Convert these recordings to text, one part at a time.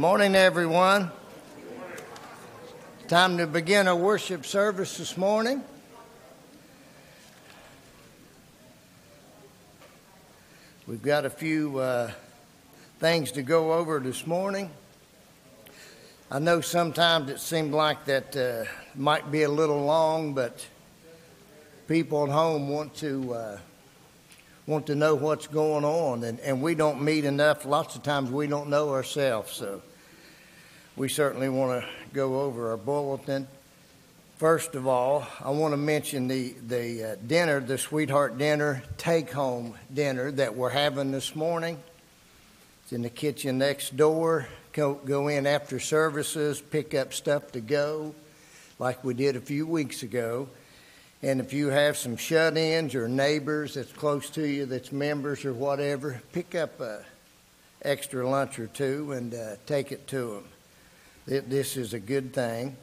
Morning, everyone. Time to begin our worship service this morning. We've got a few uh, things to go over this morning. I know sometimes it seemed like that uh, might be a little long, but people at home want to uh, want to know what's going on, and, and we don't meet enough. Lots of times we don't know ourselves, so we certainly want to go over our bulletin. First of all, I want to mention the, the uh, dinner, the Sweetheart Dinner take home dinner that we're having this morning. It's in the kitchen next door. Go, go in after services, pick up stuff to go, like we did a few weeks ago. And if you have some shut ins or neighbors that's close to you that's members or whatever, pick up a extra lunch or two and uh, take it to them. This is a good thing.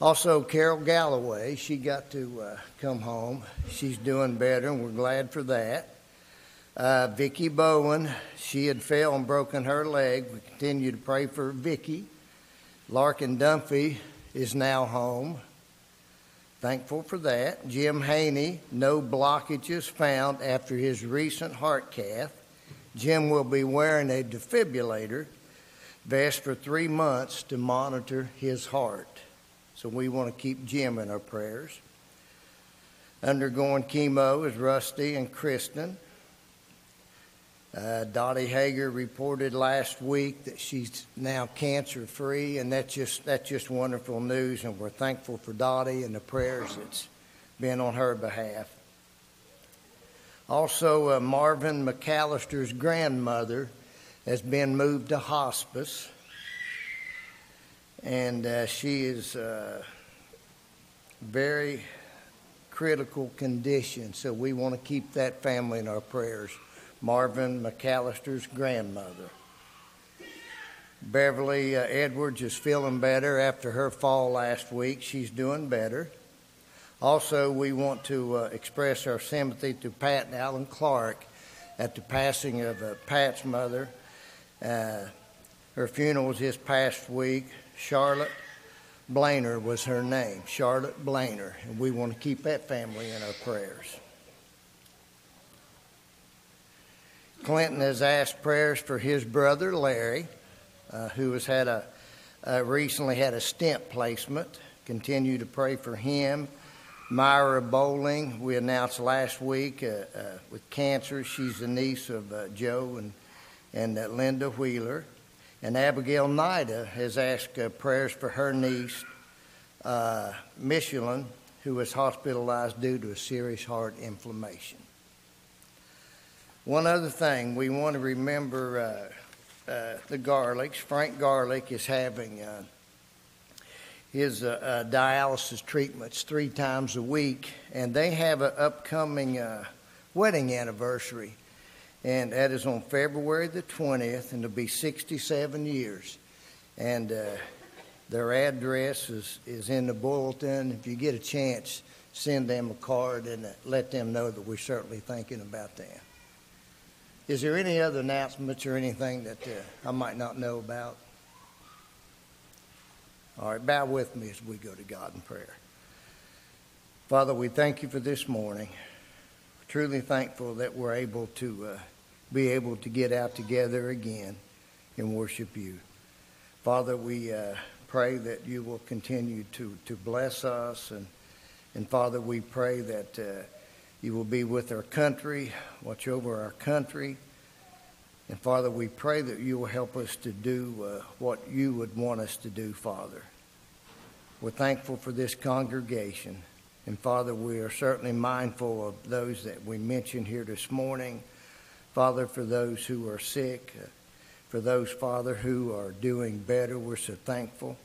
Also, Carol Galloway, she got to uh, come home. She's doing better, and we're glad for that. Uh, Vicki Bowen, she had fell and broken her leg. We continue to pray for Vicki. Larkin Dunphy is now home. Thankful for that. Jim Haney, no blockages found after his recent heart cath. Jim will be wearing a defibrillator vest for three months to monitor his heart. So we want to keep Jim in our prayers. Undergoing chemo is Rusty and Kristen. Uh, Dottie Hager reported last week that she's now cancer free, and that's just that's just wonderful news. And we're thankful for Dottie and the prayers that's been on her behalf. Also, uh, Marvin McAllister's grandmother has been moved to hospice, and uh, she is uh, very critical condition. So we want to keep that family in our prayers. Marvin McAllister's grandmother. Beverly uh, Edwards is feeling better after her fall last week. She's doing better. Also, we want to uh, express our sympathy to Pat and Alan Clark at the passing of uh, Pat's mother. Uh, her funeral was this past week. Charlotte Blainer was her name, Charlotte Blainer, and we want to keep that family in our prayers. Clinton has asked prayers for his brother Larry, uh, who has had a uh, recently had a stent placement. Continue to pray for him. Myra Bowling, we announced last week uh, uh with cancer. She's the niece of uh, Joe and and uh, Linda Wheeler. And Abigail Nida has asked prayers for her niece, Michelin, who was hospitalized due to a serious heart inflammation. One other thing, we want to remember uh, uh, the Garlicks. Frank Garlick is having uh, his uh, uh, dialysis treatments three times a week, and they have an upcoming uh, wedding anniversary, and that is on February the 20th, and it'll be 67 years. And their address is, is in the bulletin. If you get a chance, send them a card and let them know that we're certainly thinking about them. Is there any other announcements or anything that uh, I might not know about? All right, bow with me as we go to God in prayer. Father, we thank you for this morning. Truly thankful that we're able to uh, be able to get out together again and worship you. Father, we uh, pray that you will continue to, to bless us. And, and Father, we pray that uh, you will be with our country, watch over our country. And Father, we pray that you will help us to do uh, what you would want us to do, Father. We're thankful for this congregation. And Father, we are certainly mindful of those that we mentioned here this morning. Father, for those who are sick, uh, for those, Father, who are doing better, we're so thankful.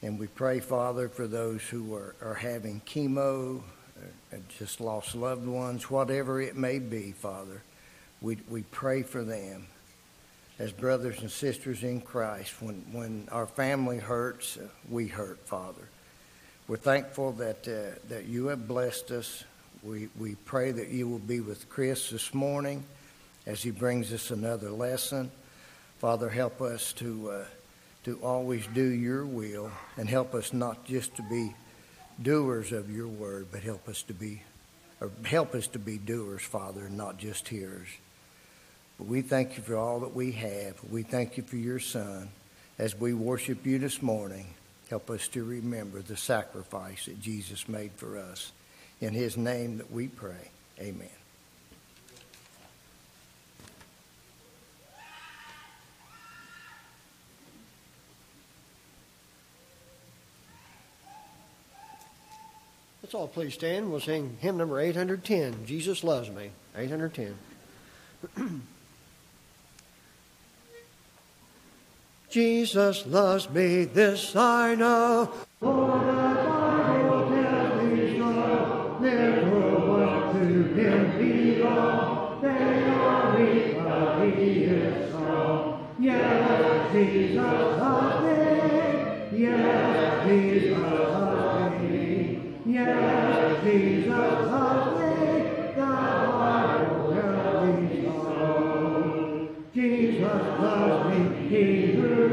And we pray, Father, for those who are, are having chemo, uh, just lost loved ones, whatever it may be, Father. We, we pray for them as brothers and sisters in Christ. When, when our family hurts, uh, we hurt, Father. We're thankful that, uh, that you have blessed us. We, we pray that you will be with Chris this morning as he brings us another lesson. Father, help us to. Uh, to always do your will and help us not just to be doers of your word, but help us to be or help us to be doers, Father, and not just hearers. But we thank you for all that we have. We thank you for your Son. As we worship you this morning, help us to remember the sacrifice that Jesus made for us. In his name that we pray. Amen. Let's all please stand. We'll sing hymn number 810, Jesus Loves Me. 810. Jesus loves me, this I know. For the Bible tells me so. Therefore, what to him belong? They are weak, but he is strong. Yes, Jesus loves me. Yes, Jesus loves me. Yes, Jesus loves me. The Bible tells me so. Jesus loves me, he who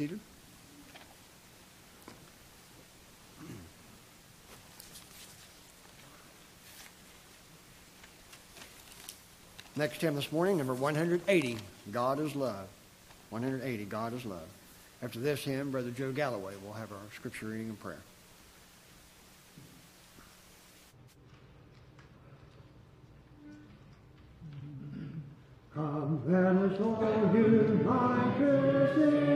seated. Next hymn this morning, number 180, God is Love. 180, God is Love. After this hymn, Brother Joe Galloway will have our scripture reading and prayer. Come, let us all unite to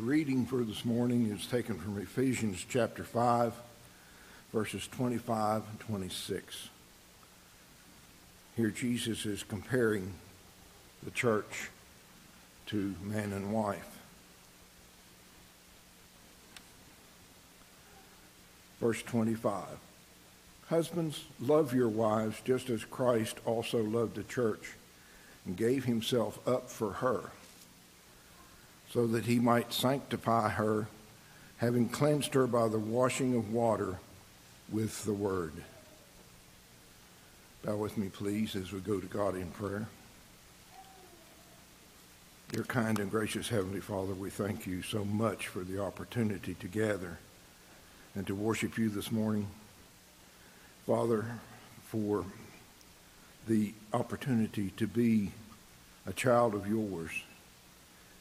The reading for this morning is taken from Ephesians chapter 5, verses 25 and 26. Here Jesus is comparing the church to man and wife. Verse 25 Husbands, love your wives just as Christ also loved the church and gave himself up for her so that he might sanctify her, having cleansed her by the washing of water with the word. Bow with me, please, as we go to God in prayer. Dear kind and gracious Heavenly Father, we thank you so much for the opportunity to gather and to worship you this morning. Father, for the opportunity to be a child of yours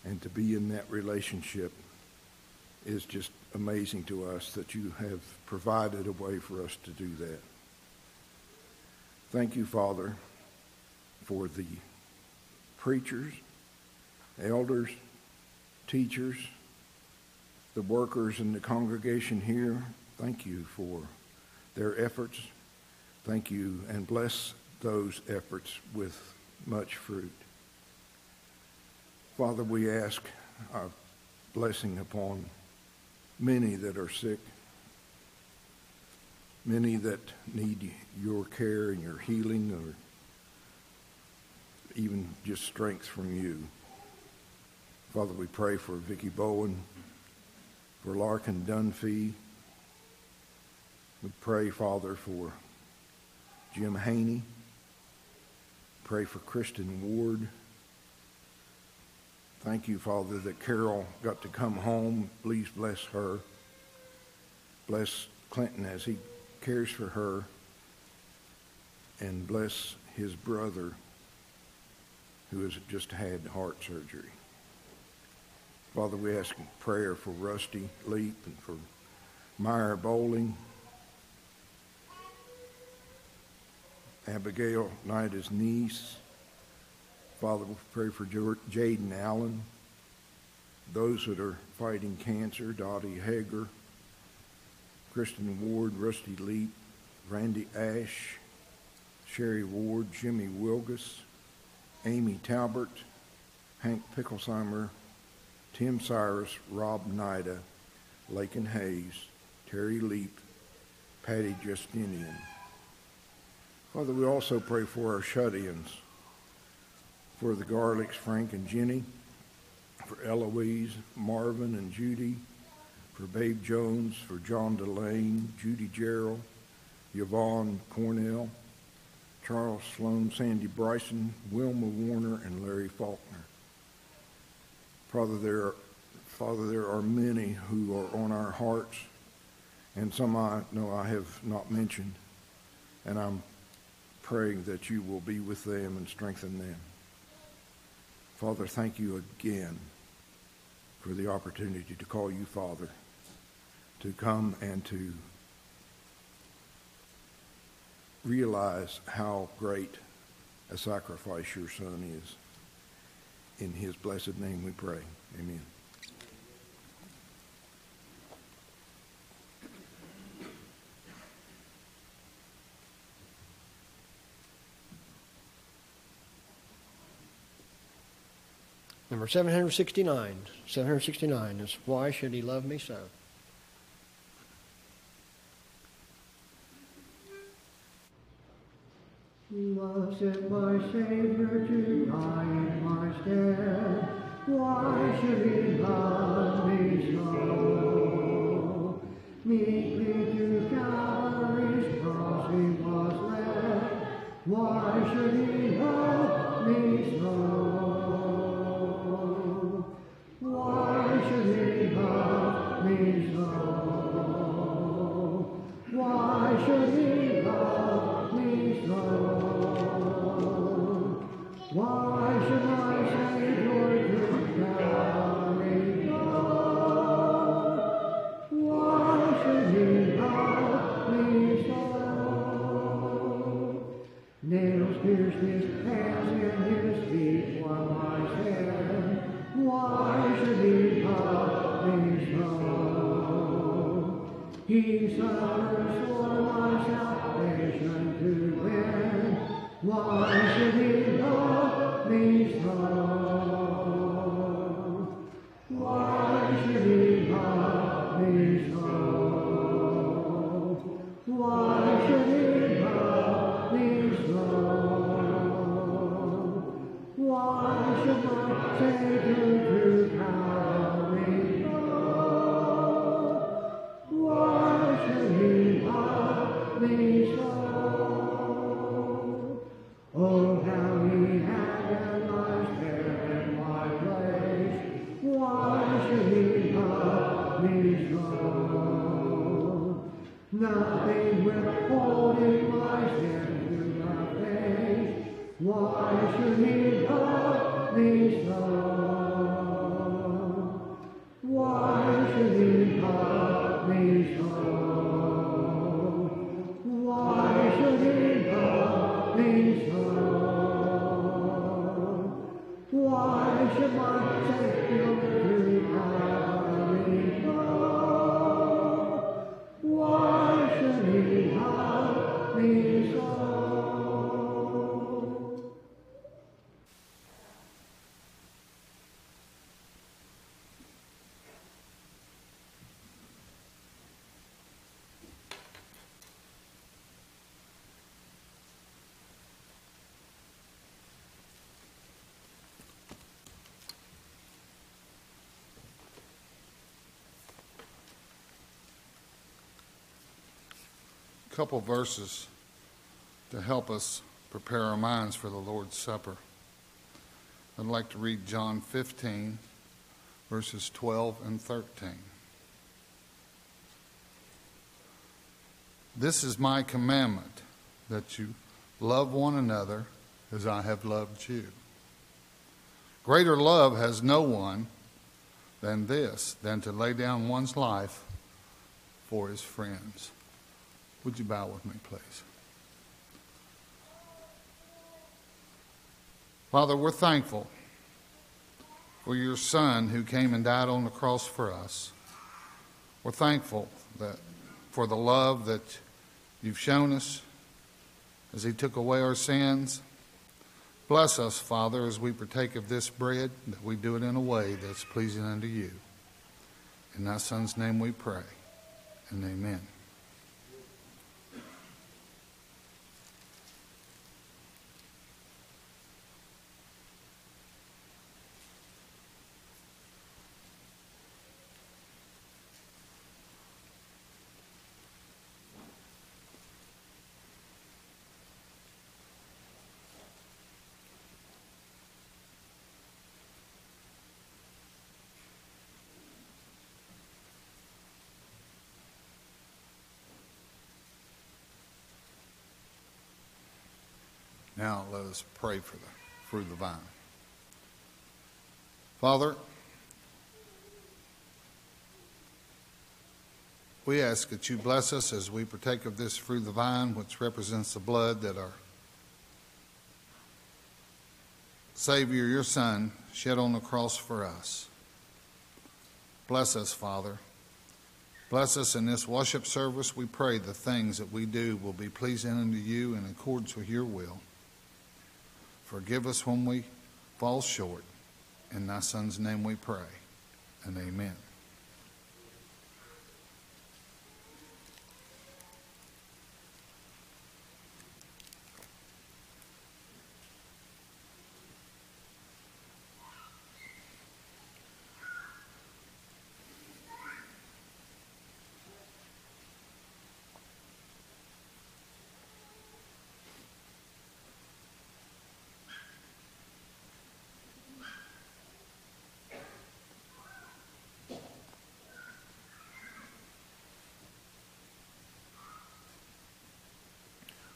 and to be in that relationship is just amazing to us that you have provided a way for us to do that. Thank you, Father, for the preachers, elders, teachers, the workers in the congregation here. Thank you for their efforts. Thank you and bless those efforts with much fruit. Father, we ask a blessing upon many that are sick, many that need your care and your healing or even just strength from you. Father, we pray for Vicki Bowen, for Larkin Dunphy. We pray, Father, for Jim Haney. Pray for Kristen Ward. Thank you, Father, that Carol got to come home. Please bless her. Bless Clinton as he cares for her. And bless his brother who has just had heart surgery. Father, we ask prayer for Rusty Leap and for Myra Bowling. Abigail Knight, niece. Father, we pray for Jaden Allen, those that are fighting cancer, Dottie Hager, Kristen Ward, Rusty Leap, Randy Ash, Sherry Ward, Jimmy Wilgus, Amy Talbert, Hank Picklesheimer, Tim Cyrus, Rob Nida, Lakin Hayes, Terry Leap, Patty Justinian. Father, we also pray for our shut-ins, for the Garlicks, Frank and Jenny, for Eloise, Marvin and Judy, for Babe Jones, for John Delane, Judy Gerald, Yvonne Cornell, Charles Sloan, Sandy Bryson, Wilma Warner, and Larry Faulkner. Father, there are, Father, there are many who are on our hearts, and some I know I have not mentioned, and I'm praying that you will be with them and strengthen them. Father, thank you again for the opportunity to call you Father, to come and to realize how great a sacrifice your Son is. In his blessed name we pray. Amen. Number 769. 769 is Why Should He Love Me So? Was it my Savior to die in my stead? Why should he love me so? Meekly to Calvary's cross he was led. Why should he love me so? Should couple verses to help us prepare our minds for the Lord's Supper. I'd like to read John 15, verses 12 and 13. This is my commandment that you love one another as I have loved you. Greater love has no one than this, than to lay down one's life for his friends. Would you bow with me, please? Father, we're thankful for your Son who came and died on the cross for us. We're thankful that for the love that you've shown us as he took away our sins. Bless us, Father, as we partake of this bread, that we do it in a way that's pleasing unto you. In thy Son's name we pray, and amen. Now let us pray for the fruit the vine. Father, we ask that you bless us as we partake of this fruit of the vine, which represents the blood that our Savior, your Son, shed on the cross for us. Bless us, Father. Bless us in this worship service. We pray the things that we do will be pleasing unto you in accordance with your will. Forgive us when we fall short. In thy Son's name we pray, and amen.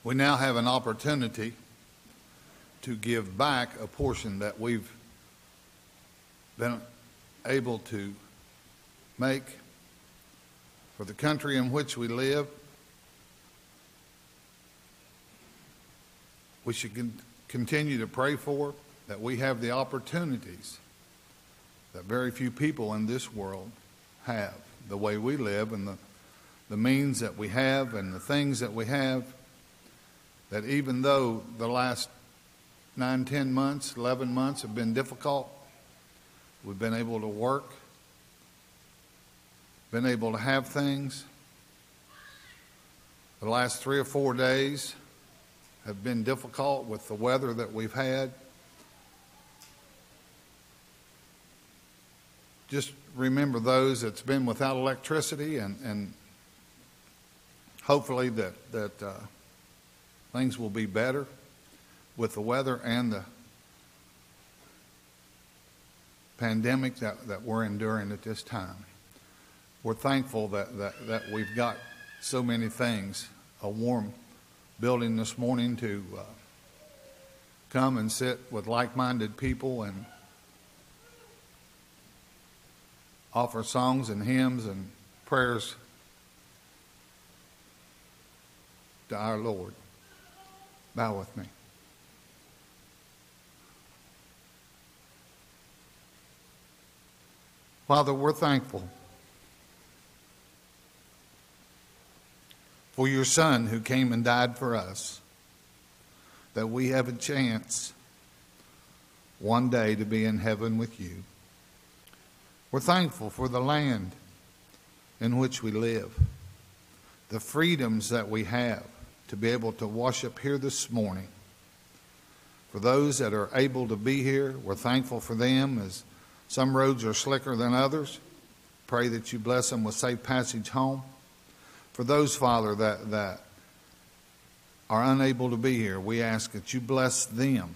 We now have an opportunity to give back a portion that we've been able to make for the country in which we live. We should con- continue to pray for that we have the opportunities that very few people in this world have, the way we live and the, the means that we have and the things that we have that even though the last nine, ten months, 11 months have been difficult, we've been able to work, been able to have things. The last three or four days have been difficult with the weather that we've had. Just remember those that's been without electricity and, and hopefully that, that uh, things will be better with the weather and the pandemic that, that we're enduring at this time. We're thankful that, that, that we've got so many things, a warm building this morning to uh, come and sit with like-minded people and offer songs and hymns and prayers to our Lord. Bow with me. Father, we're thankful for your Son who came and died for us, that we have a chance one day to be in heaven with you. We're thankful for the land in which we live, the freedoms that we have to be able to worship here this morning. For those that are able to be here, we're thankful for them as some roads are slicker than others. Pray that you bless them with safe passage home. For those, Father, that, that are unable to be here, we ask that you bless them.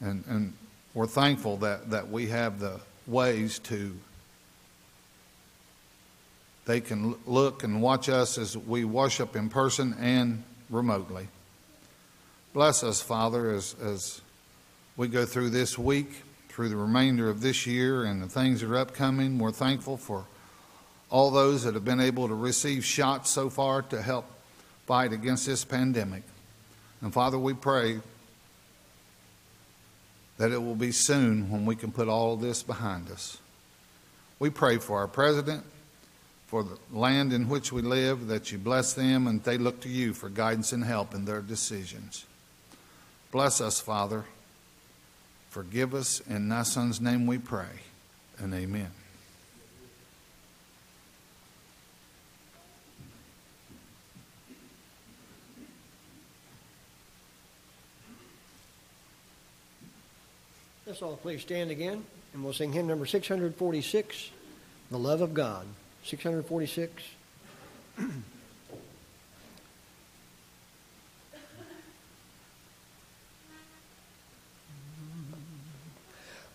And, and we're thankful that, that we have the ways to they can look and watch us as we worship in person and remotely. Bless us, Father, as, as we go through this week, through the remainder of this year, and the things that are upcoming. We're thankful for all those that have been able to receive shots so far to help fight against this pandemic. And Father, we pray that it will be soon when we can put all this behind us. We pray for our president for the land in which we live, that you bless them and they look to you for guidance and help in their decisions. Bless us, Father. Forgive us. In thy Son's name we pray. And amen. Let's all please stand again, and we'll sing hymn number 646, The Love of God. 646.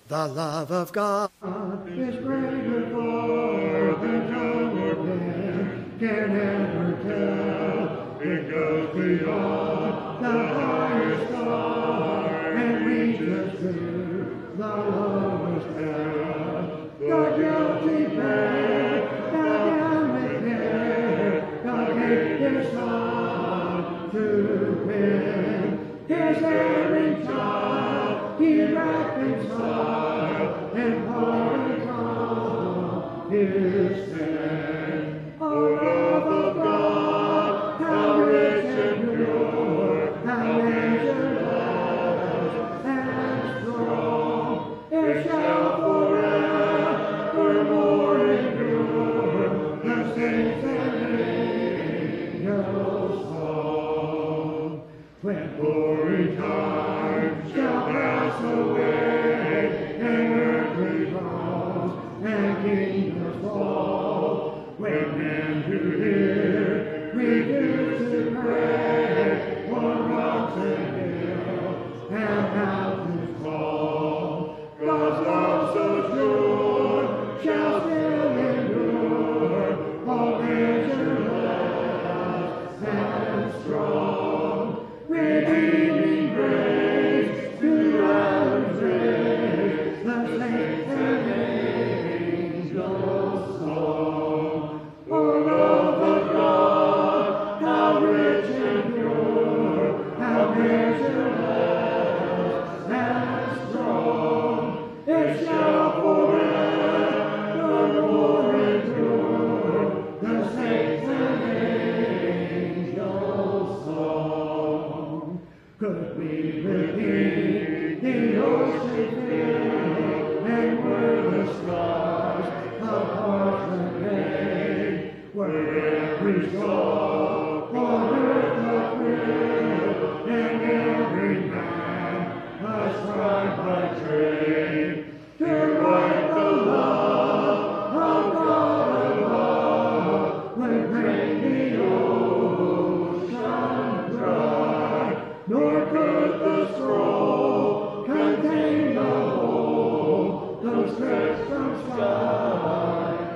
the love of God is greater far than or pen can ever tell. It goes beyond the highest star and reaches to the from His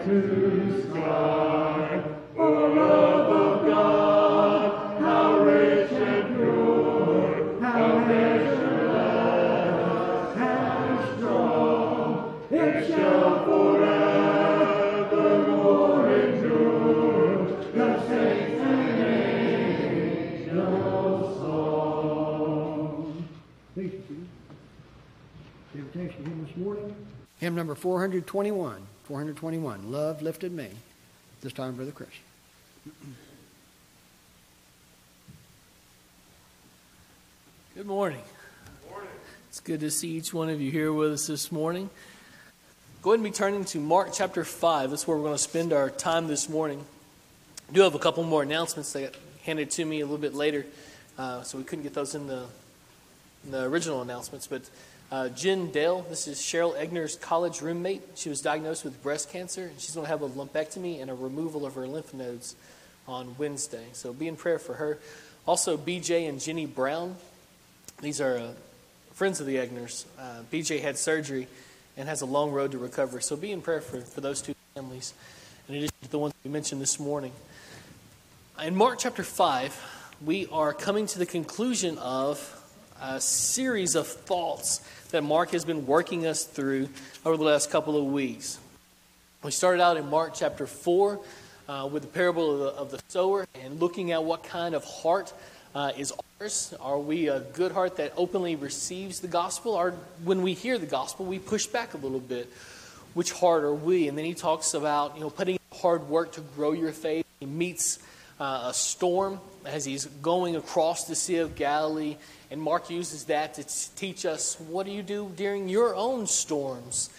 hymn this morning. Hymn number 421. 421. Love lifted me. This time, Brother Chris. Good morning. Good morning. It's good to see each one of you here with us this morning. Go ahead and be turning to Mark chapter 5. That's where we're going to spend our time this morning. I do have a couple more announcements that got handed to me a little bit later, uh, so we couldn't get those in the, in the original announcements. But uh, Jen Dale, this is Cheryl Egner's college roommate. She was diagnosed with breast cancer, and she's going to have a lumpectomy and a removal of her lymph nodes on Wednesday. So be in prayer for her. Also, BJ and Jenny Brown. These are uh, friends of the Egners. Uh, BJ had surgery and has a long road to recover. So be in prayer for, for those two families, in addition to the ones we mentioned this morning. In Mark chapter 5, we are coming to the conclusion of a series of thoughts that Mark has been working us through over the last couple of weeks. We started out in Mark chapter 4 uh, with the parable of the, of the sower and looking at what kind of heart uh, is ours. Are we a good heart that openly receives the gospel? Or when we hear the gospel, we push back a little bit. Which heart are we? And then he talks about you know putting hard work to grow your faith. He meets uh, a storm as he's going across the Sea of Galilee, and Mark uses that to teach us what do you do during your own storms.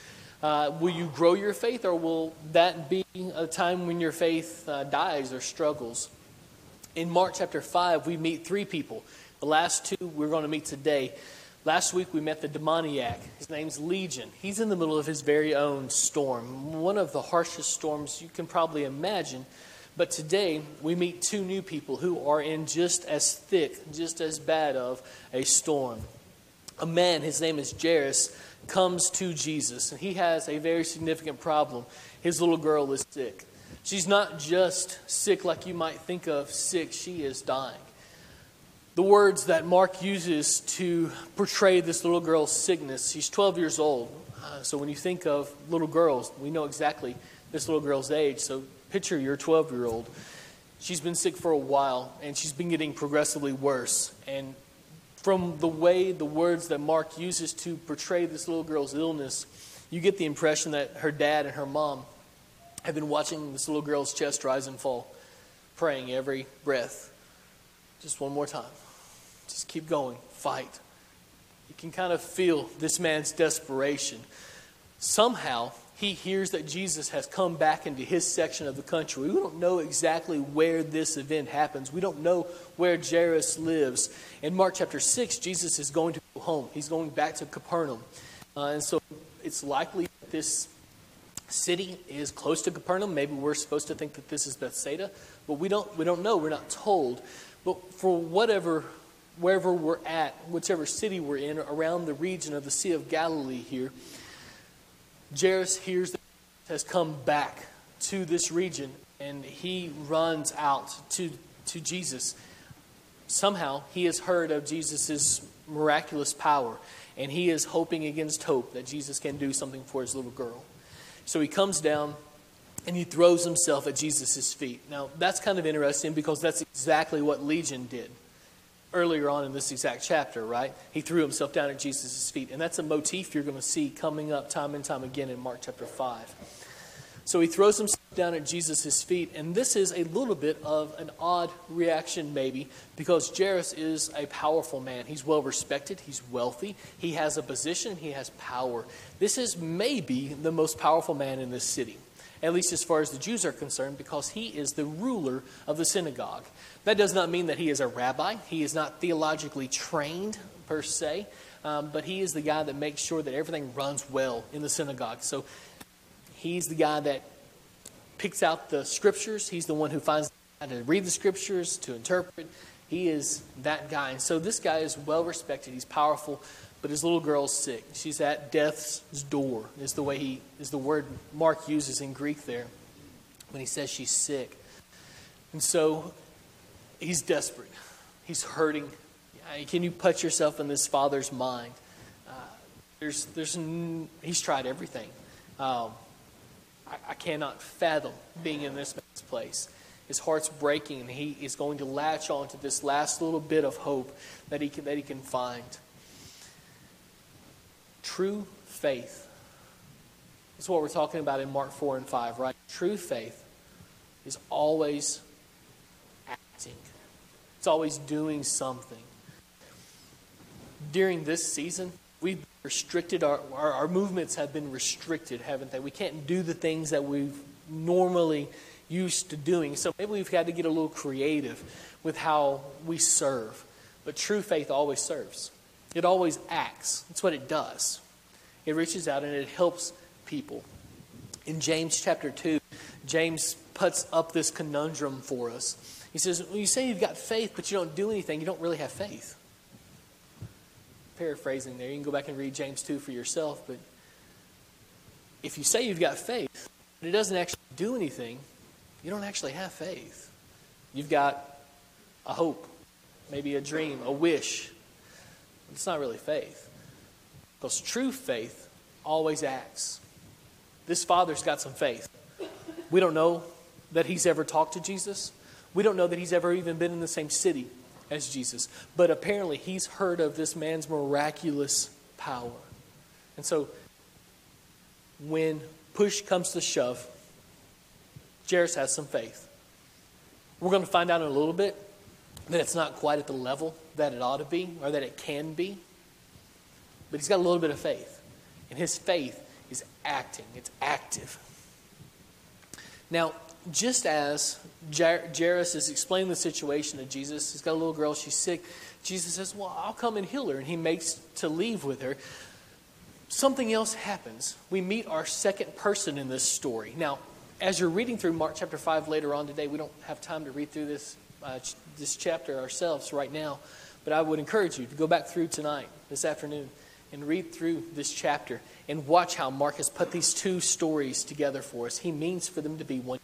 Uh, will you grow your faith, or will that be a time when your faith uh, dies or struggles? In Mark chapter 5, we meet three people. The last two we're going to meet today. Last week we met the demoniac. His name's Legion. He's in the middle of his very own storm, one of the harshest storms you can probably imagine. But today we meet two new people who are in just as thick, just as bad of a storm. A man, his name is Jairus, comes to Jesus, and he has a very significant problem. His little girl is sick. She's not just sick like you might think of sick, she is dying. The words that Mark uses to portray this little girl's sickness, she's 12 years old. Uh, so when you think of little girls, we know exactly this little girl's age. So picture your 12 year old. She's been sick for a while, and she's been getting progressively worse. And from the way the words that Mark uses to portray this little girl's illness, you get the impression that her dad and her mom have been watching this little girl's chest rise and fall, praying every breath. Just one more time. Just keep going. Fight. You can kind of feel this man's desperation. somehow he hears that Jesus has come back into his section of the country. We don't know exactly where this event happens. We don't know where Jairus lives. In Mark chapter 6, Jesus is going to go home. He's going back to Capernaum. Uh, and so it's likely that this city is close to Capernaum. Maybe we're supposed to think that this is Bethsaida, but we don't, we don't know. We're not told. But for whatever, wherever we're at, whichever city we're in, around the region of the Sea of Galilee here, Jairus hears that has come back to this region and he runs out to, to Jesus. Somehow he has heard of Jesus' miraculous power and he is hoping against hope that Jesus can do something for his little girl. So he comes down and he throws himself at Jesus' feet. Now, that's kind of interesting because that's exactly what Legion did earlier on in this exact chapter, right? He threw himself down at Jesus' feet. And that's a motif you're going to see coming up time and time again in Mark chapter 5. So he throws himself down at Jesus' feet, and this is a little bit of an odd reaction, maybe, because Jairus is a powerful man. He's well respected, he's wealthy, he has a position, he has power. This is maybe the most powerful man in this city, at least as far as the Jews are concerned, because he is the ruler of the synagogue. That does not mean that he is a rabbi, he is not theologically trained per se. Um, but he is the guy that makes sure that everything runs well in the synagogue. So He's the guy that picks out the scriptures. He's the one who finds how to read the scriptures, to interpret. He is that guy. And so this guy is well respected. He's powerful, but his little girl's sick. She's at death's door, is the way he is the word Mark uses in Greek there when he says she's sick. And so he's desperate. He's hurting. Can you put yourself in this father's mind? Uh, there's, there's, he's tried everything. Um, I, I cannot fathom being in this man's place. His heart's breaking, and he is going to latch on to this last little bit of hope that he can, that he can find. True faith is what we're talking about in Mark 4 and 5, right? True faith is always acting, it's always doing something. During this season, we've restricted, our, our, our, movements have been restricted, haven't they? We can't do the things that we've normally used to doing. So maybe we've had to get a little creative with how we serve. But true faith always serves, it always acts. That's what it does. It reaches out and it helps people. In James chapter 2, James puts up this conundrum for us. He says, well, You say you've got faith, but you don't do anything, you don't really have faith paraphrasing there. You can go back and read James 2 for yourself. But if you say you've got faith, but it doesn't actually do anything, you don't actually have faith. You've got a hope, maybe a dream, a wish. It's not really faith. Because true faith always acts. This father's got some faith. We don't know that he's ever talked to Jesus. We don't know that he's ever even been in the same city as Jesus. But apparently, he's heard of this man's miraculous power. And so, when push comes to shove, Jairus has some faith. We're going to find out in a little bit that it's not quite at the level that it ought to be or that it can be. But he's got a little bit of faith. And his faith is acting, it's active. Now, just as Jairus is explaining the situation to Jesus, he's got a little girl, she's sick. Jesus says, Well, I'll come and heal her. And he makes to leave with her. Something else happens. We meet our second person in this story. Now, as you're reading through Mark chapter 5 later on today, we don't have time to read through this, uh, this chapter ourselves right now, but I would encourage you to go back through tonight, this afternoon, and read through this chapter and watch how Mark has put these two stories together for us. He means for them to be one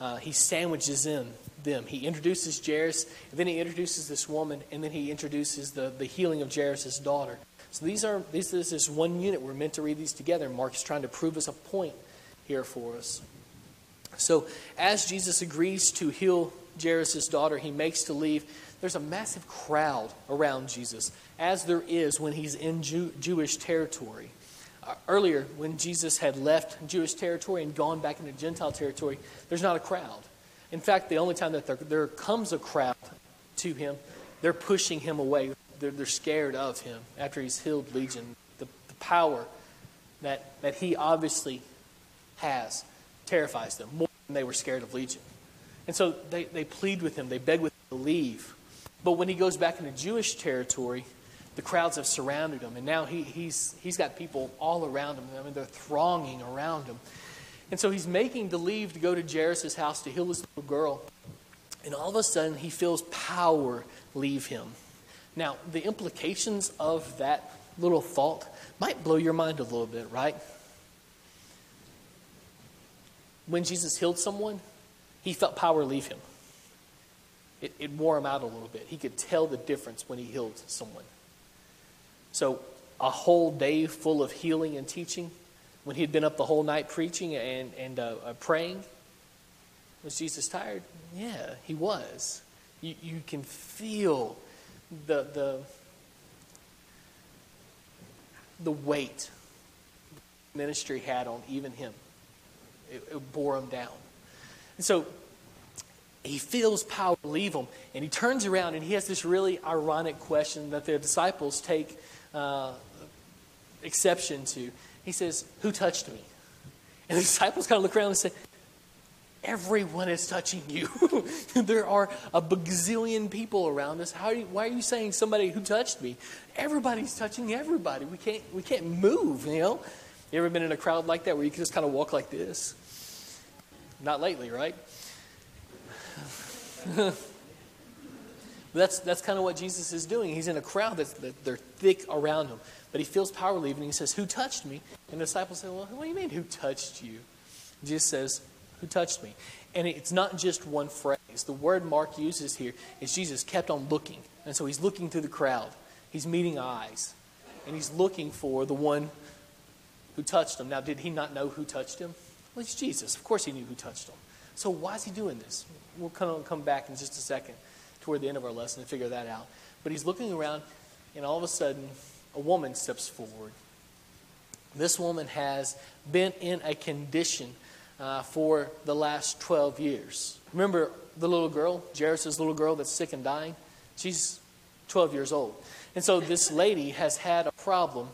uh, he sandwiches in them. He introduces Jairus, and then he introduces this woman, and then he introduces the, the healing of Jairus' daughter. So these are this is one unit. We're meant to read these together. Mark is trying to prove us a point here for us. So as Jesus agrees to heal Jairus' daughter, he makes to leave. There's a massive crowd around Jesus, as there is when he's in Jew, Jewish territory. Uh, earlier, when Jesus had left Jewish territory and gone back into Gentile territory, there's not a crowd. In fact, the only time that there, there comes a crowd to him, they're pushing him away. They're, they're scared of him after he's healed Legion. The, the power that, that he obviously has terrifies them more than they were scared of Legion. And so they, they plead with him, they beg with him to leave. But when he goes back into Jewish territory, the crowds have surrounded him, and now he, he's, he's got people all around him. I mean, they're thronging around him. And so he's making the leave to go to Jairus' house to heal this little girl. And all of a sudden, he feels power leave him. Now, the implications of that little thought might blow your mind a little bit, right? When Jesus healed someone, he felt power leave him. It, it wore him out a little bit. He could tell the difference when he healed someone. So, a whole day full of healing and teaching, when he had been up the whole night preaching and, and uh, uh, praying, was Jesus tired? Yeah, he was. You, you can feel the, the, the weight ministry had on even him. It, it bore him down. And so he feels power leave him, and he turns around and he has this really ironic question that the disciples take uh, exception to. He says, Who touched me? And the disciples kind of look around and say, Everyone is touching you. there are a bazillion people around us. How you, why are you saying somebody who touched me? Everybody's touching everybody. We can't, we can't move, you know? You ever been in a crowd like that where you can just kind of walk like this? Not lately, right? that's, that's kind of what Jesus is doing. He's in a crowd that's that they're thick around him. But he feels power leaving. And he says, Who touched me? And the disciples say, Well, what do you mean, who touched you? Jesus says, Who touched me? And it's not just one phrase. The word Mark uses here is Jesus kept on looking. And so he's looking through the crowd, he's meeting eyes, and he's looking for the one who touched him. Now, did he not know who touched him? Well, it's Jesus. Of course he knew who touched him. So why is he doing this? We'll come, come back in just a second toward the end of our lesson and figure that out. But he's looking around, and all of a sudden, a woman steps forward. This woman has been in a condition uh, for the last 12 years. Remember the little girl, Jairus' little girl that's sick and dying? She's 12 years old. And so this lady has had a problem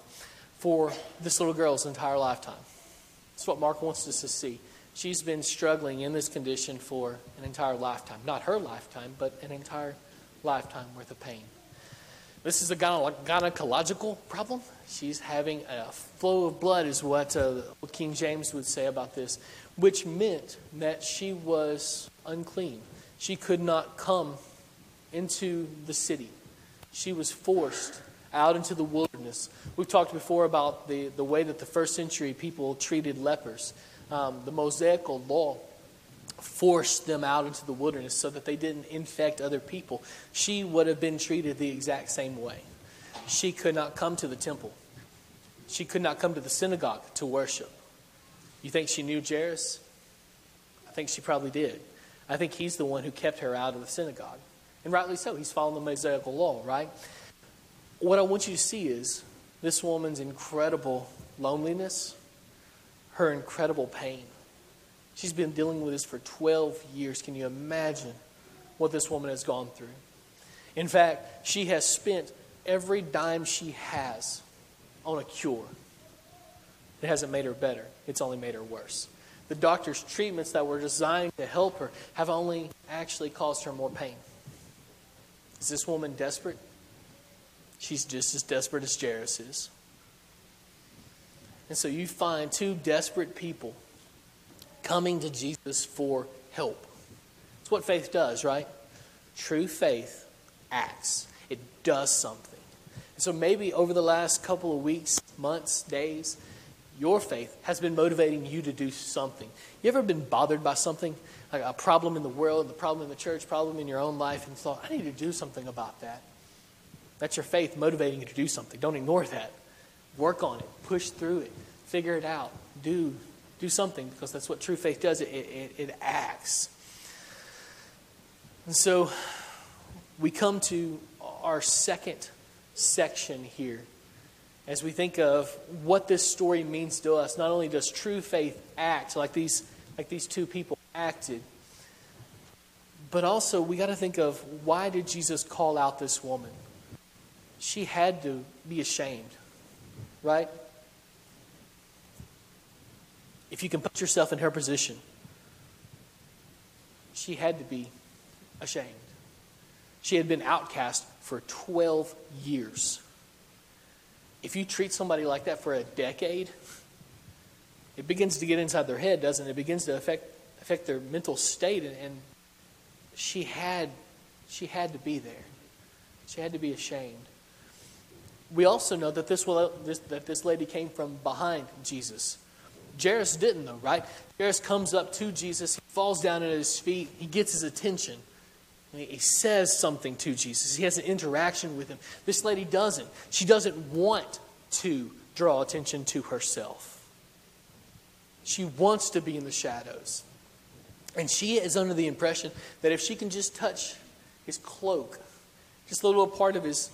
for this little girl's entire lifetime. That's what Mark wants us to see. She's been struggling in this condition for an entire lifetime. Not her lifetime, but an entire lifetime worth of pain. This is a gynecological problem. She's having a flow of blood, is what, uh, King James would say about this, which meant that she was unclean. She could not come into the city. She was forced out into the wilderness. We've talked before about the, the way that the first century people treated lepers. Um, the Mosaical law forced them out into the wilderness so that they didn't infect other people. She would have been treated the exact same way. She could not come to the temple, she could not come to the synagogue to worship. You think she knew Jairus? I think she probably did. I think he's the one who kept her out of the synagogue. And rightly so. He's following the Mosaical law, right? what I want you to see is this woman's incredible loneliness, her incredible pain. She's been dealing with this for 12 years. Can you imagine what this woman has gone through? In fact, she has spent every dime she has on a cure. It hasn't made her better, it's only made her worse. The doctor's treatments that were designed to help her have only actually caused her more pain. Is this woman desperate? She's just as desperate as Jairus is. And so you find two desperate people coming to Jesus for help. That's what faith does, right? True faith acts, it does something. And so maybe over the last couple of weeks, months, days, your faith has been motivating you to do something. You ever been bothered by something, like a problem in the world, the problem in the church, problem in your own life, and thought, I need to do something about that? That's your faith motivating you to do something. Don't ignore that. Work on it. Push through it. Figure it out. Do do something because that's what true faith does. It, it, it acts. And so we come to our second section here as we think of what this story means to us. Not only does true faith act like these, like these two people acted, but also we got to think of why did Jesus call out this woman? she had to be ashamed, right? if you can put yourself in her position, she had to be ashamed. She had been outcast for 12 years. If you treat somebody like that for a decade, it begins to get inside their head, doesn't it? It begins to affect, affect their mental state. And, and she, had, she had to be there. She had to be ashamed. We also know that this, will, this, that this lady came from behind Jesus. Jairus didn't, though, right? Jairus comes up to Jesus, he falls down at his feet, he gets his attention. He says something to Jesus. He has an interaction with him. This lady doesn't. She doesn't want to draw attention to herself. She wants to be in the shadows. And she is under the impression that if she can just touch his cloak, just a little part of his,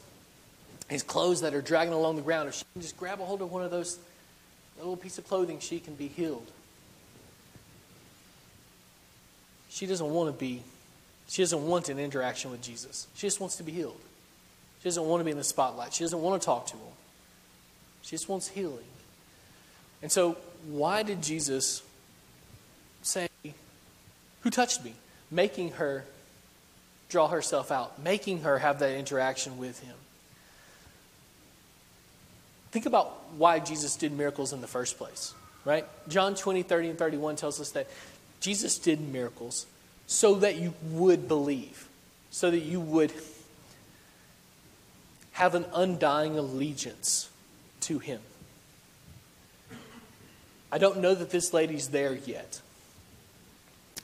his clothes that are dragging along the ground, if she can just grab a hold of one of those little piece of clothing, she can be healed. She doesn't want to be, she doesn't want an interaction with Jesus. She just wants to be healed. She doesn't want to be in the spotlight. She doesn't want to talk to him. She just wants healing. And so, why did Jesus say, Who touched me? Making her draw herself out, making her have that interaction with him. Think about why Jesus did miracles in the first place, right? John 20, 30, and 31 tells us that Jesus did miracles so that you would believe, so that you would have an undying allegiance to Him. I don't know that this lady's there yet.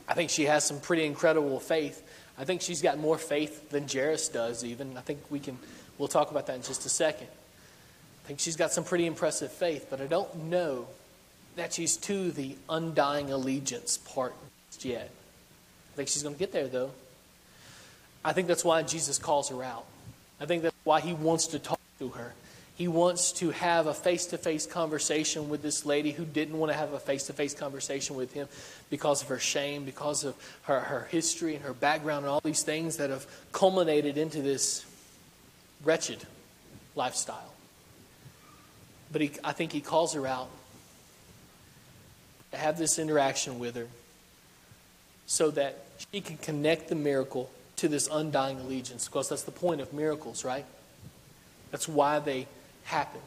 I think she has some pretty incredible faith. I think she's got more faith than Jairus does, even. I think we can, we'll talk about that in just a second. I think she's got some pretty impressive faith, but I don't know that she's to the undying allegiance part yet. I think she's going to get there, though. I think that's why Jesus calls her out. I think that's why he wants to talk to her. He wants to have a face to face conversation with this lady who didn't want to have a face to face conversation with him because of her shame, because of her, her history and her background, and all these things that have culminated into this wretched lifestyle. But he, I think he calls her out to have this interaction with her so that she can connect the miracle to this undying allegiance. Because that's the point of miracles, right? That's why they happened.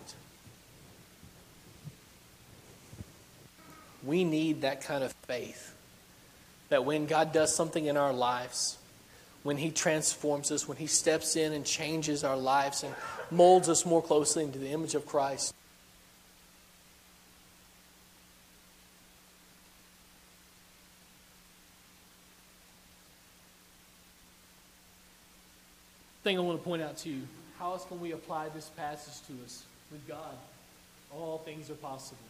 We need that kind of faith. That when God does something in our lives, when He transforms us, when He steps in and changes our lives and molds us more closely into the image of Christ, thing I want to point out to you how else can we apply this passage to us? With God, all things are possible.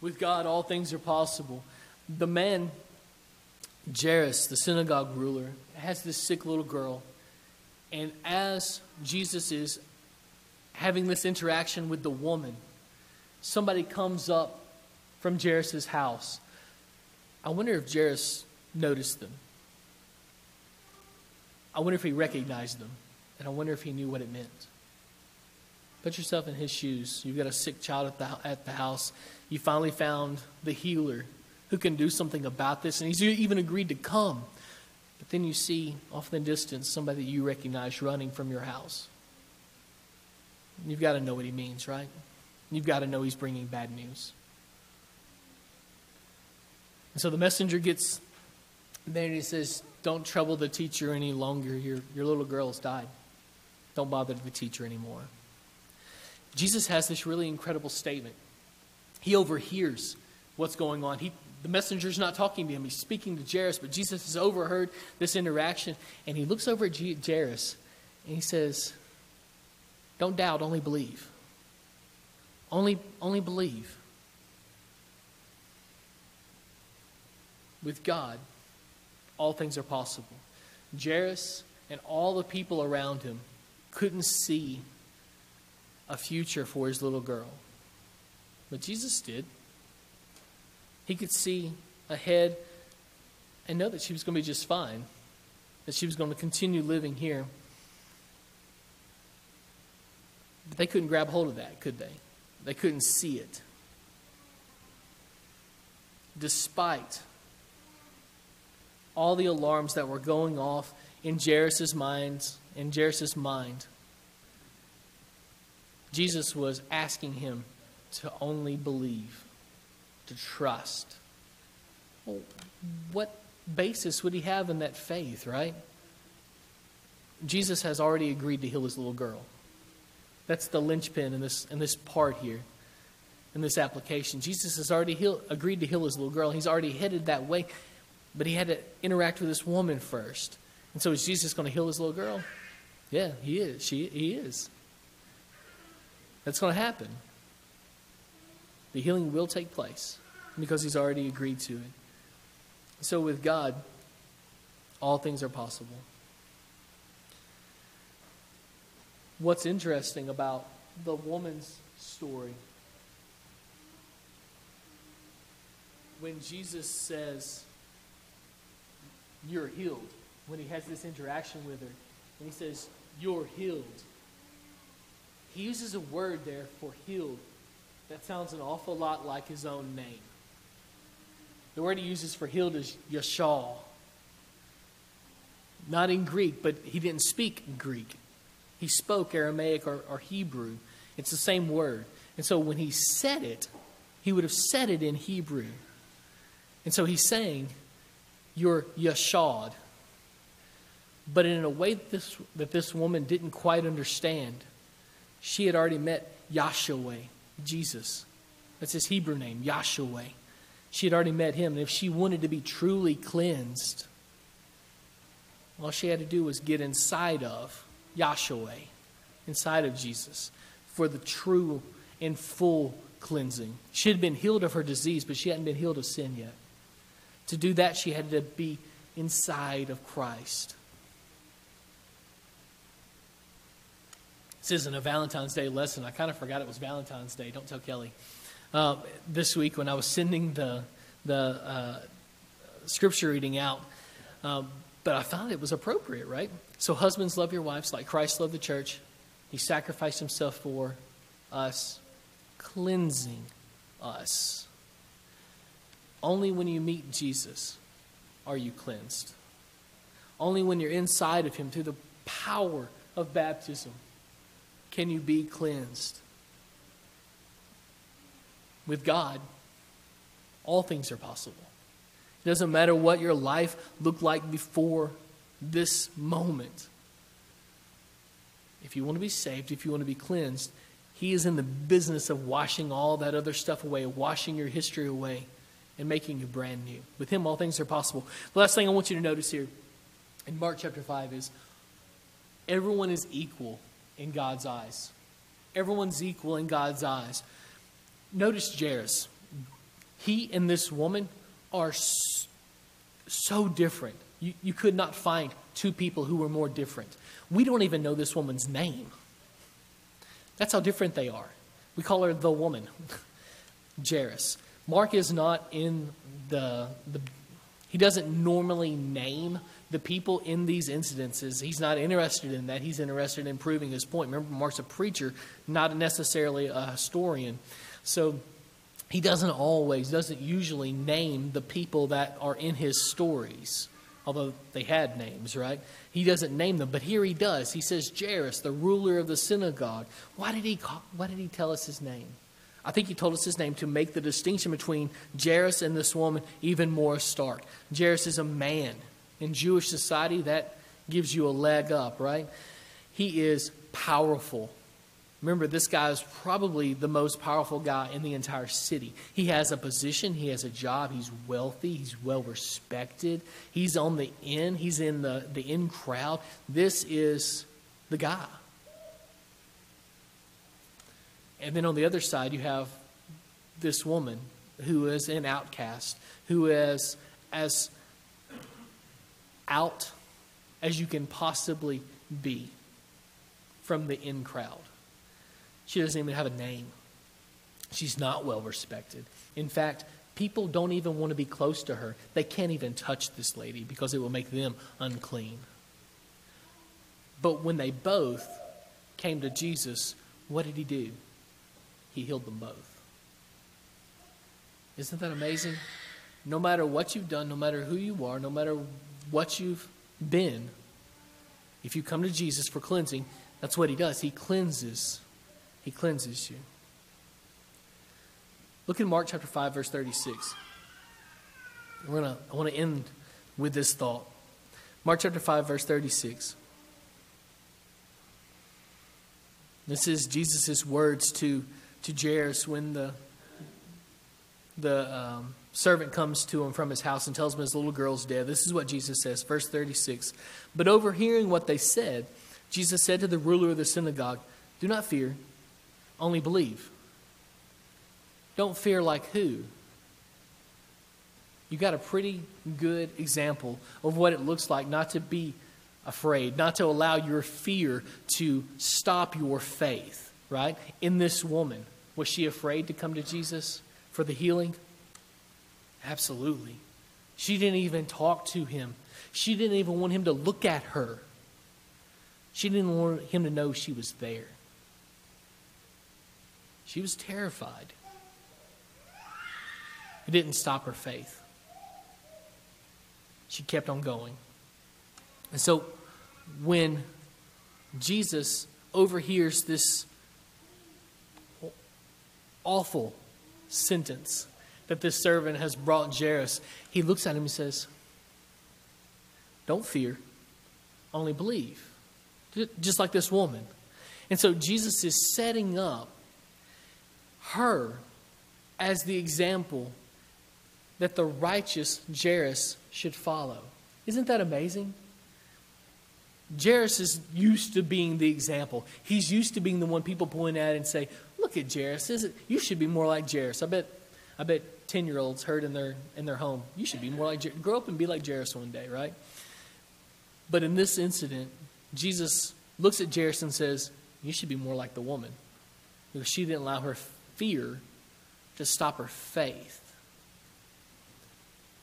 With God, all things are possible. The man, Jairus, the synagogue ruler, has this sick little girl. And as Jesus is having this interaction with the woman, somebody comes up from Jairus' house. I wonder if Jairus noticed them. I wonder if he recognized them. And I wonder if he knew what it meant. Put yourself in his shoes. You've got a sick child at the, at the house. You finally found the healer who can do something about this, and he's even agreed to come. But then you see off in the distance somebody that you recognize running from your house. You've got to know what he means, right? You've got to know he's bringing bad news. And so the messenger gets there and he says, Don't trouble the teacher any longer. Your, your little girl's died. Don't bother the teacher anymore. Jesus has this really incredible statement. He overhears what's going on. He, the messenger's not talking to him, he's speaking to Jairus, but Jesus has overheard this interaction, and he looks over at Jairus and he says, Don't doubt, only believe. Only, only believe. With God, all things are possible. Jairus and all the people around him couldn't see a future for his little girl. But Jesus did. He could see ahead and know that she was going to be just fine, that she was going to continue living here. But they couldn't grab hold of that, could they? They couldn't see it. despite all the alarms that were going off in Jairus' mind, in Jairus' mind, Jesus was asking him to only believe, to trust. Well, what basis would he have in that faith, right? Jesus has already agreed to heal his little girl. That's the linchpin in this, in this part here, in this application. Jesus has already heal, agreed to heal his little girl. He's already headed that way, but he had to interact with this woman first. And so is Jesus going to heal his little girl? Yeah, he is. She, he is. That's going to happen. The healing will take place because he's already agreed to it. So with God, all things are possible. What's interesting about the woman's story, when Jesus says, You're healed, when he has this interaction with her, and he says, You're healed, he uses a word there for healed that sounds an awful lot like his own name. The word he uses for healed is yashal. Not in Greek, but he didn't speak Greek. He spoke Aramaic or, or Hebrew. It's the same word. And so when he said it, he would have said it in Hebrew. And so he's saying, You're yashad. But in a way that this, that this woman didn't quite understand, she had already met Yahshua, Jesus. That's his Hebrew name, Yahshua. She had already met him. And if she wanted to be truly cleansed, all she had to do was get inside of Yahshua, inside of Jesus, for the true and full cleansing. She had been healed of her disease, but she hadn't been healed of sin yet. To do that, she had to be inside of Christ. This isn't a Valentine's Day lesson. I kind of forgot it was Valentine's Day. Don't tell Kelly. Uh, this week, when I was sending the the uh, scripture reading out, um, but I found it was appropriate, right? So, husbands, love your wives like Christ loved the church. He sacrificed himself for us, cleansing us. Only when you meet Jesus are you cleansed. Only when you're inside of him through the power of baptism can you be cleansed. With God, all things are possible. It doesn't matter what your life looked like before this moment. If you want to be saved, if you want to be cleansed, He is in the business of washing all that other stuff away, washing your history away, and making you brand new. With Him, all things are possible. The last thing I want you to notice here in Mark chapter 5 is everyone is equal in God's eyes. Everyone's equal in God's eyes. Notice Jairus. He and this woman are so different. You, you could not find two people who were more different. We don't even know this woman's name. That's how different they are. We call her the woman, Jairus. Mark is not in the, the he doesn't normally name the people in these incidences, he's not interested in that. He's interested in proving his point. Remember, Mark's a preacher, not necessarily a historian. So he doesn't always, doesn't usually name the people that are in his stories, although they had names, right? He doesn't name them, but here he does. He says Jairus, the ruler of the synagogue. Why did he, call, why did he tell us his name? I think he told us his name to make the distinction between Jairus and this woman even more stark. Jairus is a man in Jewish society, that gives you a leg up, right? He is powerful. Remember, this guy is probably the most powerful guy in the entire city. He has a position, he has a job, he's wealthy, he's well respected, he's on the in, he's in the, the in crowd. This is the guy. And then on the other side, you have this woman who is an outcast, who is as out as you can possibly be from the in crowd. She doesn't even have a name. She's not well respected. In fact, people don't even want to be close to her. They can't even touch this lady because it will make them unclean. But when they both came to Jesus, what did he do? He healed them both. Isn't that amazing? no matter what you've done, no matter who you are, no matter what you've been, if you come to Jesus for cleansing, that's what he does. He cleanses. He cleanses you. Look in Mark chapter 5, verse 36. We're gonna, I want to end with this thought. Mark chapter 5, verse 36. This is Jesus' words to, to Jairus when the, the um, servant comes to him from his house and tells him his little girl's dead. This is what Jesus says, verse 36. But overhearing what they said, Jesus said to the ruler of the synagogue, Do not fear, only believe. Don't fear like who? You got a pretty good example of what it looks like not to be afraid, not to allow your fear to stop your faith, right? In this woman, was she afraid to come to Jesus for the healing? Absolutely. She didn't even talk to him. She didn't even want him to look at her. She didn't want him to know she was there. She was terrified. It didn't stop her faith. She kept on going. And so when Jesus overhears this awful sentence that this servant has brought Jairus, he looks at him and says, Don't fear, only believe. Just like this woman. And so Jesus is setting up her as the example that the righteous Jairus should follow. Isn't that amazing? Jairus is used to being the example. He's used to being the one people point at and say, "Look at Jairus! Is it? You should be more like Jairus." I bet, I bet ten-year-olds heard in their in their home, "You should be more like Jairus. grow up and be like Jairus one day, right?" But in this incident, Jesus looks at Jairus and says, "You should be more like the woman, because she didn't allow her fear to stop her faith."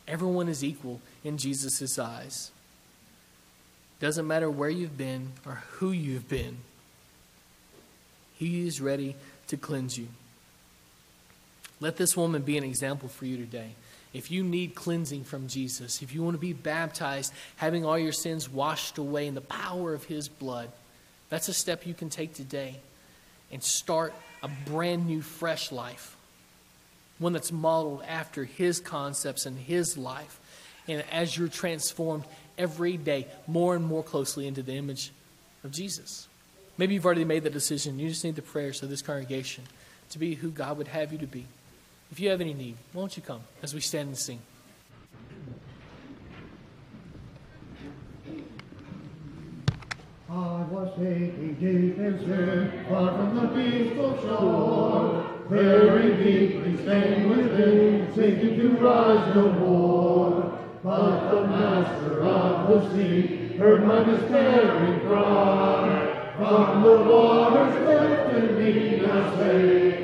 Everyone is equal in Jesus' eyes. Doesn't matter where you've been or who you've been, He is ready to cleanse you. Let this woman be an example for you today. If you need cleansing from Jesus, if you want to be baptized, having all your sins washed away in the power of His blood, that's a step you can take today and start a brand new, fresh life. One that's modeled after His concepts and His life. And as you're transformed, every day more and more closely into the image of Jesus. Maybe you've already made that decision. You just need the prayers of this congregation to be who God would have you to be. If you have any need, won't you come as we stand and sing? I was sinking deep in sin, far from the peaceful shore, very deeply stained within, sinking to rise no more. But the master of the sea heard my despairing cry. From the waters lifted me, now safe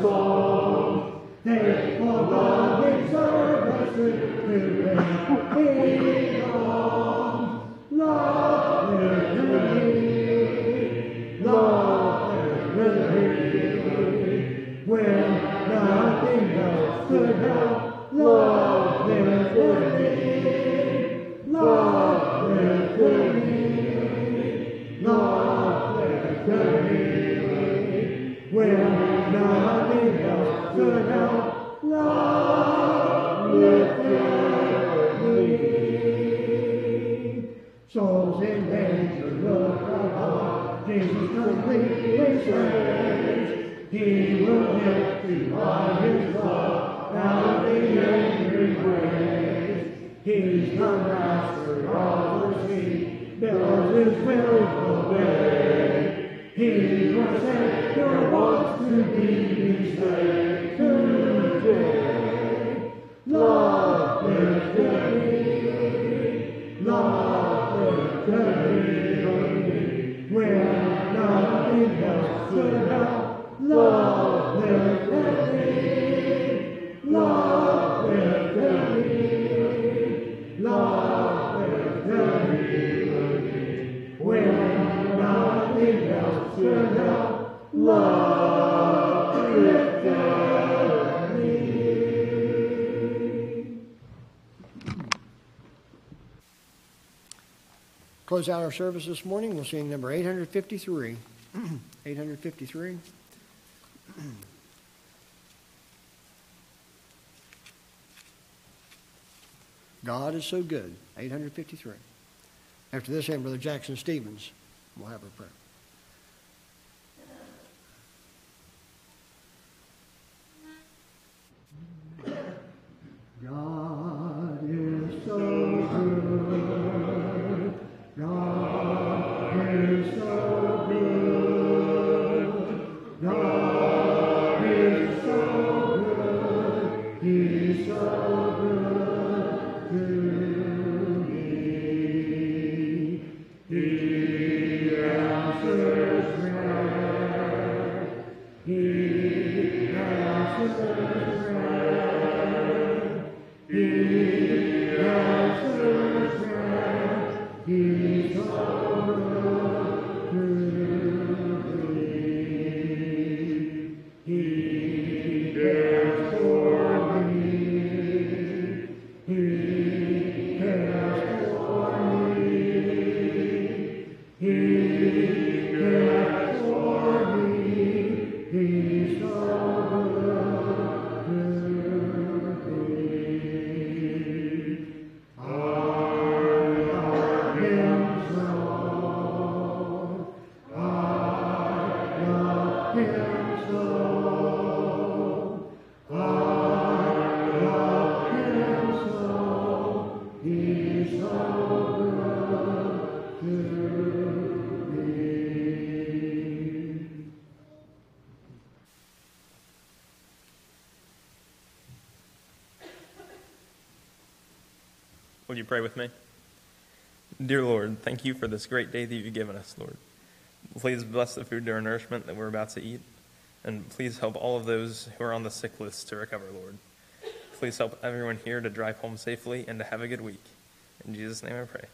soul. Faithful, loving service to Him Close out our service this morning. We'll sing number 853. 853. God is so good. 853. After this hymn, Brother Jackson Stevens we'll have a prayer. God pray with me? Dear Lord, thank you for this great day that you've given us, Lord. Please bless the food to our nourishment that we're about to eat. And please help all of those who are on the sick list to recover, Lord. Please help everyone here to drive home safely and to have a good week. In Jesus' name I pray.